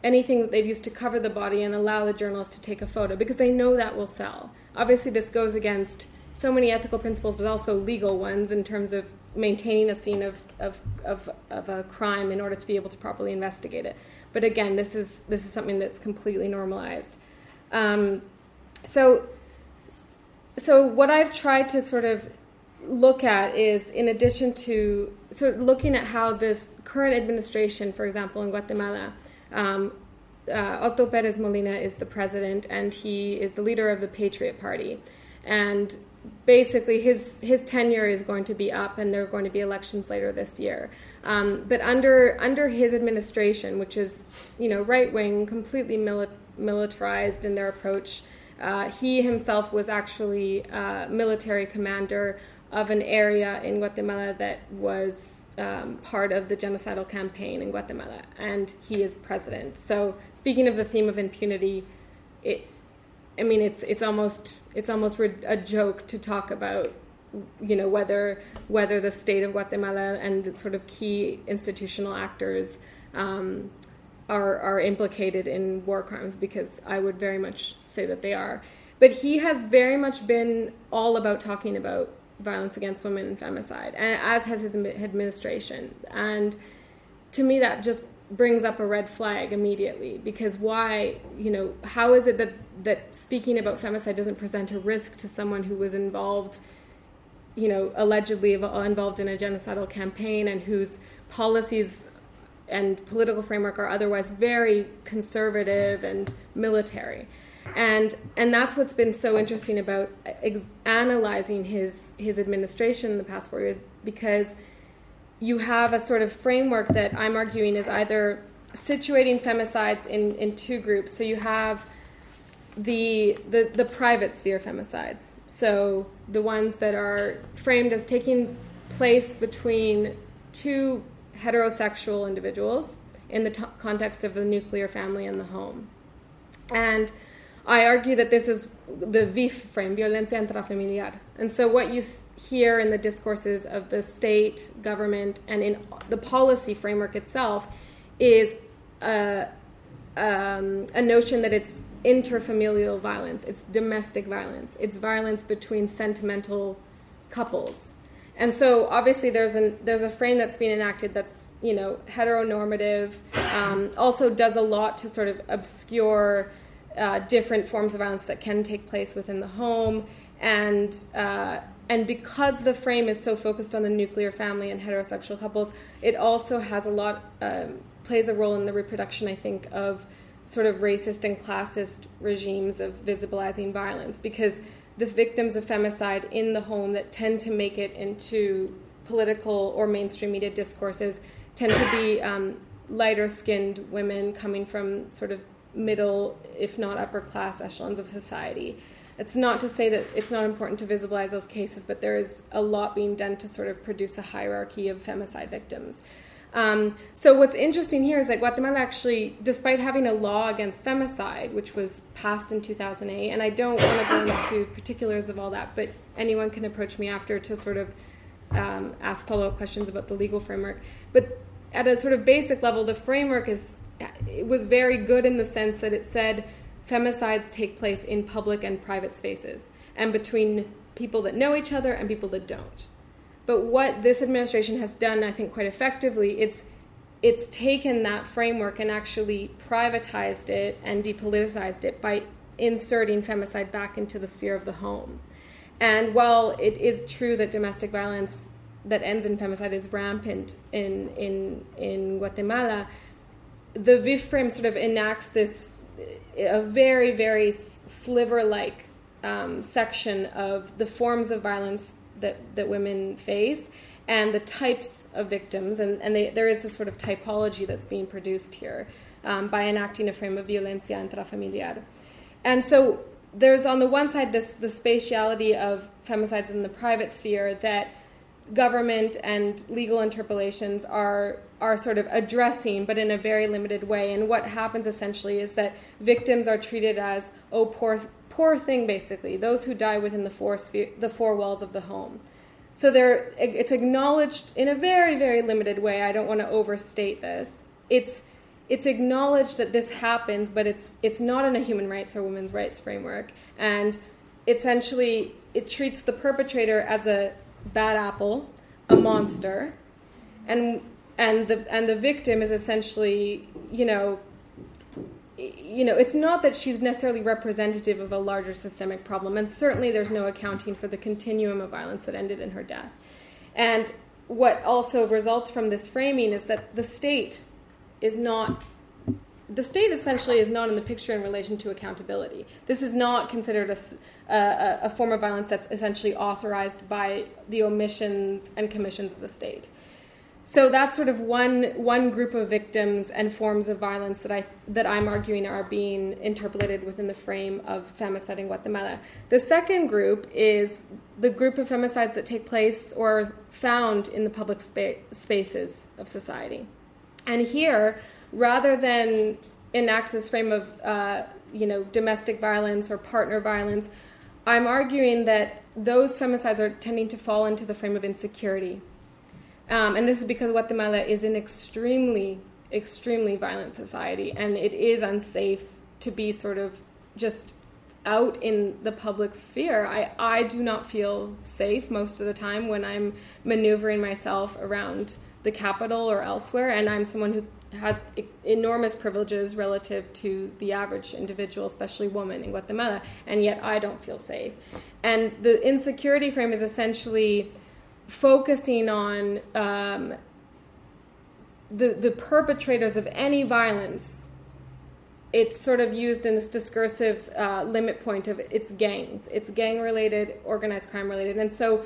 Speaker 4: anything that they've used to cover the body and allow the journalists to take a photo because they know that will sell. Obviously, this goes against so many ethical principles, but also legal ones in terms of maintaining a scene of, of, of, of a crime in order to be able to properly investigate it. But again, this is this is something that's completely normalized. Um, so, so what I've tried to sort of look at is, in addition to sort of looking at how this current administration, for example, in Guatemala, um, uh, Otto Perez Molina is the president, and he is the leader of the Patriot Party, and basically his his tenure is going to be up, and there are going to be elections later this year. Um, but under under his administration, which is you know right wing, completely mili- militarized in their approach. Uh, he himself was actually military commander of an area in Guatemala that was um, part of the genocidal campaign in Guatemala, and he is president. So, speaking of the theme of impunity, it, I mean, it's it's almost it's almost a joke to talk about, you know, whether whether the state of Guatemala and sort of key institutional actors um, are are implicated in war crimes because I would very much say that they are. But he has very much been all about talking about violence against women and femicide, and as has his administration. And to me, that just brings up a red flag immediately because why you know how is it that that speaking about femicide doesn't present a risk to someone who was involved you know allegedly involved in a genocidal campaign and whose policies and political framework are otherwise very conservative and military and and that's what's been so interesting about ex- analyzing his his administration in the past four years because you have a sort of framework that I'm arguing is either situating femicides in, in two groups. So you have the, the the private sphere femicides. So the ones that are framed as taking place between two heterosexual individuals in the t- context of the nuclear family and the home. And I argue that this is the VIF frame, violencia intrafamiliar. And so what you hear in the discourses of the state, government, and in the policy framework itself is a, um, a notion that it's interfamilial violence, it's domestic violence, it's violence between sentimental couples. And so obviously there's an there's a frame that's being enacted that's you know heteronormative, um, also does a lot to sort of obscure uh, different forms of violence that can take place within the home, and uh, and because the frame is so focused on the nuclear family and heterosexual couples, it also has a lot um, plays a role in the reproduction, I think, of sort of racist and classist regimes of visibilizing violence. Because the victims of femicide in the home that tend to make it into political or mainstream media discourses tend to be um, lighter skinned women coming from sort of middle, if not upper class echelons of society. It's not to say that it's not important to visibilize those cases, but there is a lot being done to sort of produce a hierarchy of femicide victims. Um, so what's interesting here is that Guatemala actually, despite having a law against femicide, which was passed in 2008, and I don't want to go into particulars of all that, but anyone can approach me after to sort of um, ask follow-up questions about the legal framework. But at a sort of basic level, the framework is it was very good in the sense that it said femicides take place in public and private spaces and between people that know each other and people that don't. But what this administration has done, I think, quite effectively, it's it's taken that framework and actually privatized it and depoliticized it by inserting femicide back into the sphere of the home. And while it is true that domestic violence that ends in femicide is rampant in in in Guatemala, the VIF frame sort of enacts this a very very sliver like um, section of the forms of violence that that women face and the types of victims and, and they, there is a sort of typology that's being produced here um, by enacting a frame of violencia intrafamiliar and so there's on the one side this the spatiality of femicides in the private sphere that government and legal interpolations are are sort of addressing, but in a very limited way. And what happens essentially is that victims are treated as oh poor poor thing, basically those who die within the four sphere, the four walls of the home. So there, it's acknowledged in a very very limited way. I don't want to overstate this. It's it's acknowledged that this happens, but it's it's not in a human rights or women's rights framework, and essentially it treats the perpetrator as a bad apple, a monster, and and the and the victim is essentially, you know, you know, it's not that she's necessarily representative of a larger systemic problem, and certainly there's no accounting for the continuum of violence that ended in her death. And what also results from this framing is that the state is not the state essentially is not in the picture in relation to accountability. This is not considered a, a, a, form of violence that's essentially authorized by the omissions and commissions of the state. So that's sort of one one group of victims and forms of violence that I that I'm arguing are being interpolated within the frame of femicide in Guatemala. The second group is the group of femicides that take place or found in the public spa- spaces of society. And here rather than enacts this frame of uh, you know domestic violence or partner violence, I'm arguing that those femicides are tending to fall into the frame of insecurity, um, and this is because Guatemala is an extremely extremely violent society, and it is unsafe to be sort of just out in the public sphere. I, I do not feel safe most of the time when I'm maneuvering myself around the capital or elsewhere, and I'm someone who has enormous privileges relative to the average individual, especially woman in Guatemala, and yet I don't feel safe. And the insecurity frame is essentially focusing on um, the the perpetrators of any violence it's sort of used in this discursive uh, limit point of it's gangs, it's gang related, organized crime related. And so,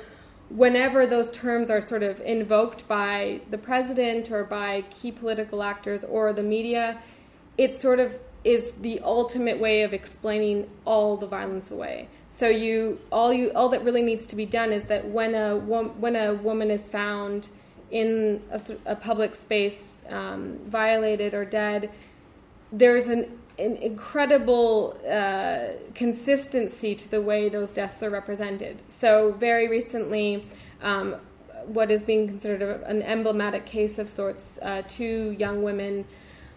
Speaker 4: whenever those terms are sort of invoked by the president or by key political actors or the media, it sort of is the ultimate way of explaining all the violence away. So you all you all that really needs to be done is that when a when a woman is found in a, a public space um, violated or dead there's an, an incredible uh, consistency to the way those deaths are represented. So, very recently, um, what is being considered an emblematic case of sorts, uh, two young women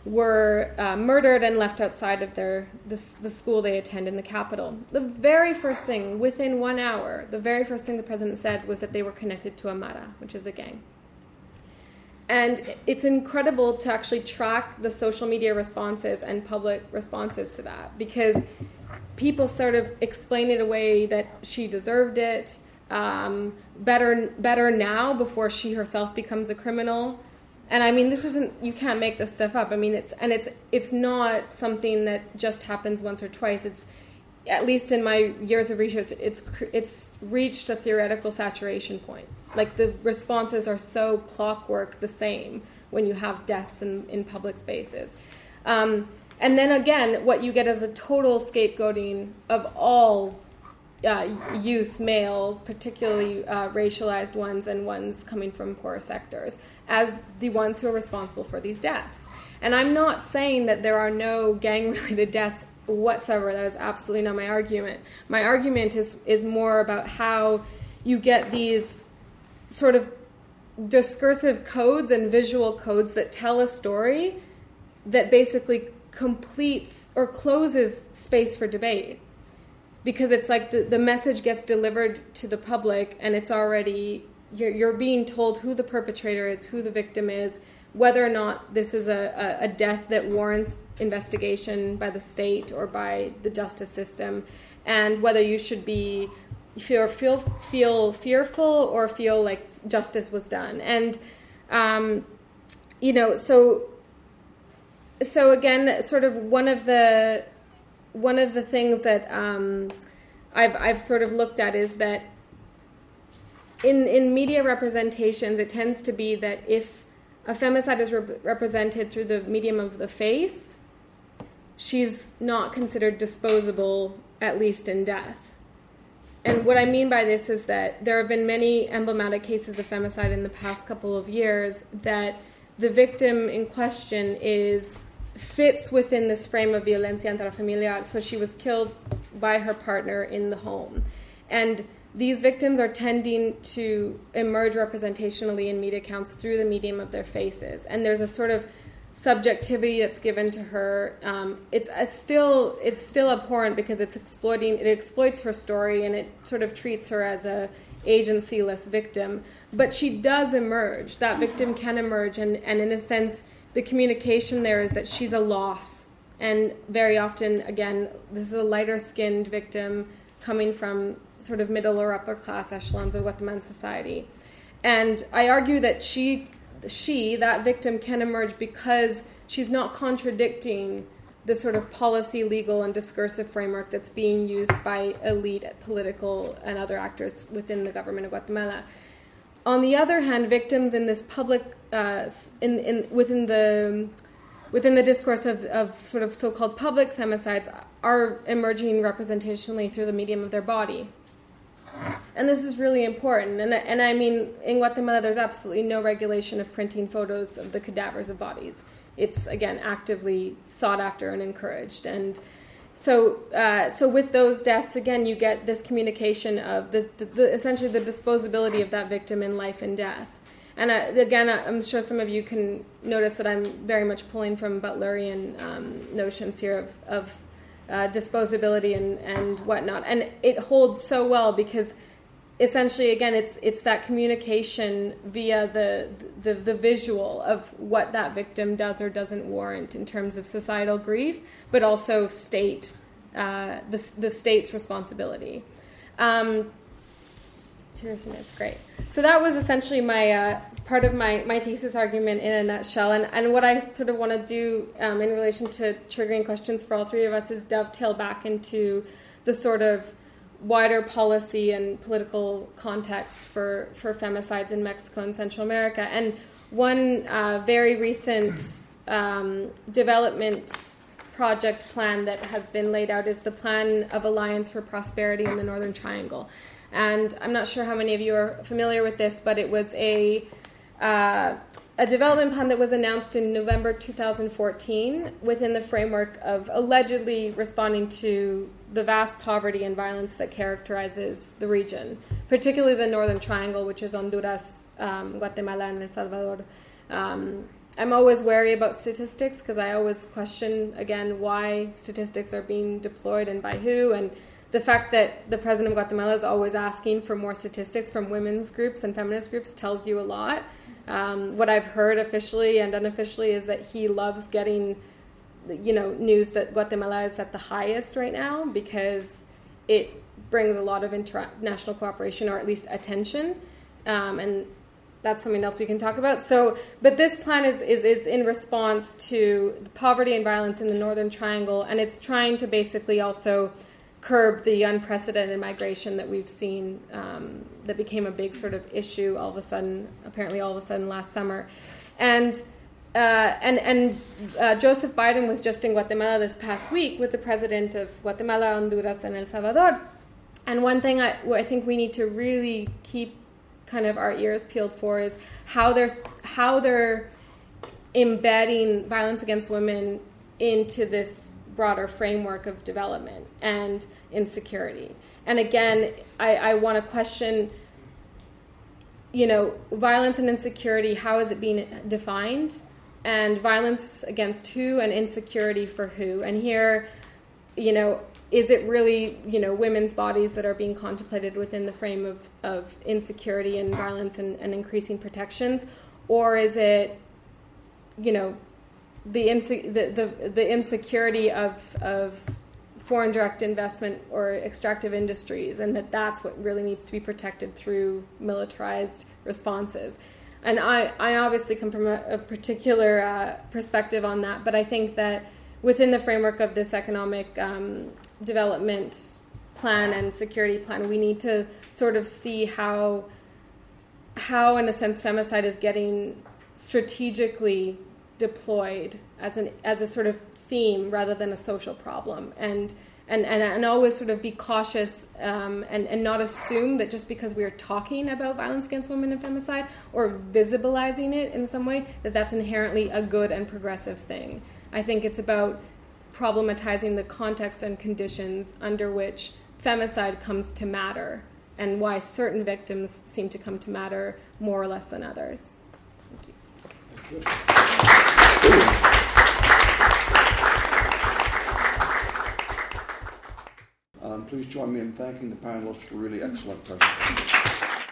Speaker 4: were uh, murdered and left outside of their the, the, school they attend in the capital. The very first thing, within one hour, the very first thing the president said was that they were connected to a Mara, which is a gang. And it's incredible to actually track the social media responses and public responses to that because people sort of explain it away that she deserved it. Um, better, better now before she herself becomes a criminal. And I mean, this isn't you can't make this stuff up. I mean, it's and it's it's not something that just happens once or twice. It's at least in my years of research, it's it's reached a theoretical saturation point. Like the responses are so clockwork the same when you have deaths in, in public spaces. Um, and then again, what you get is a total scapegoating of all uh, youth males, particularly uh, racialized ones and ones coming from poor sectors, as the ones who are responsible for these deaths. And I'm not saying that there are no gang related deaths whatsoever. That is absolutely not my argument. My argument is, is more about how you get these sort of discursive codes and visual codes that tell a story that basically completes or closes space for debate because it's like the, the message gets delivered to the public and it's already you're, you're being told who the perpetrator is who the victim is whether or not this is a, a, a death that warrants investigation by the state or by the justice system and whether you should be feel feel feel fearful or feel like justice was done. And um, you know so so again sort of one of the one of the things that um, I've I've sort of looked at is that in in media representations it tends to be that if a femicide is re- represented through the medium of the face she's not considered disposable at least in death. And what I mean by this is that there have been many emblematic cases of femicide in the past couple of years that the victim in question is fits within this frame of violencia intrafamiliar. So she was killed by her partner in the home. And these victims are tending to emerge representationally in media accounts through the medium of their faces. And there's a sort of subjectivity that's given to her. Um, it's, it's still it's still abhorrent because it's exploiting it exploits her story and it sort of treats her as a agencyless victim. But she does emerge. That victim can emerge, and, and in a sense, the communication there is that she's a loss. And very often, again, this is a lighter skinned victim coming from sort of middle or upper class echelons of Guatemalan society. And I argue that she she, that victim, can emerge because she's not contradicting the sort of policy, legal, and discursive framework that's being used by elite political and other actors within the government of Guatemala. On the other hand, victims in this public, uh, in, in, within the within the discourse of, of sort of so-called public femicides, are emerging representationally through the medium of their body, and this is really important. And, and I mean, in Guatemala, there's absolutely no regulation of printing photos of the cadavers of bodies. it's again actively sought after and encouraged. And so, uh, so with those deaths, again, you get this communication of the, the, essentially the disposability of that victim in life and death. And uh, again, I'm sure some of you can notice that I'm very much pulling from Butlerian um, notions here of, of uh, disposability and, and whatnot. And it holds so well because essentially again it's it's that communication via the, the the visual of what that victim does or doesn't warrant in terms of societal grief but also state uh, the, the state's responsibility. Um, two or three minutes great. So that was essentially my uh, part of my, my thesis argument in a nutshell. And, and what i sort of want to do um, in relation to triggering questions for all three of us is dovetail back into the sort of wider policy and political context for, for femicides in Mexico and Central America. And one uh, very recent um, development project plan that has been laid out is the Plan of Alliance for Prosperity in the Northern Triangle. And I'm not sure how many of you are familiar with this, but it was a uh, a development plan that was announced in November 2014 within the framework of allegedly responding to the vast poverty and violence that characterizes the region, particularly the Northern Triangle, which is Honduras, um, Guatemala, and El Salvador. Um, I'm always wary about statistics because I always question, again, why statistics are being deployed and by who. And the fact that the president of Guatemala is always asking for more statistics from women's groups and feminist groups tells you a lot. Um, what I've heard officially and unofficially is that he loves getting, you know, news that Guatemala is at the highest right now because it brings a lot of international cooperation or at least attention, um, and that's something else we can talk about. So, but this plan is, is is in response to poverty and violence in the Northern Triangle, and it's trying to basically also curb the unprecedented migration that we've seen um, that became a big sort of issue all of a sudden, apparently all of a sudden last summer. And uh, and and uh, Joseph Biden was just in Guatemala this past week with the president of Guatemala, Honduras, and El Salvador. And one thing I, I think we need to really keep kind of our ears peeled for is how they're how they're embedding violence against women into this broader framework of development and insecurity. And again, I, I want to question, you know, violence and insecurity, how is it being defined? And violence against who and insecurity for who? And here, you know, is it really, you know, women's bodies that are being contemplated within the frame of, of insecurity and violence and, and increasing protections? Or is it, you know, the, inse- the, the, the insecurity of, of foreign direct investment or extractive industries, and that that's what really needs to be protected through militarized responses. And I, I obviously come from a, a particular uh, perspective on that, but I think that within the framework of this economic um, development plan and security plan, we need to sort of see how, how in a sense, femicide is getting strategically deployed as an as a sort of theme rather than a social problem. And and, and, and always sort of be cautious um, and, and not assume that just because we are talking about violence against women and femicide or visibilizing it in some way that that's inherently a good and progressive thing. I think it's about problematizing the context and conditions under which femicide comes to matter and why certain victims seem to come to matter more or less than others. Thank you
Speaker 1: Um, please join me in thanking the panelists for really excellent presentations.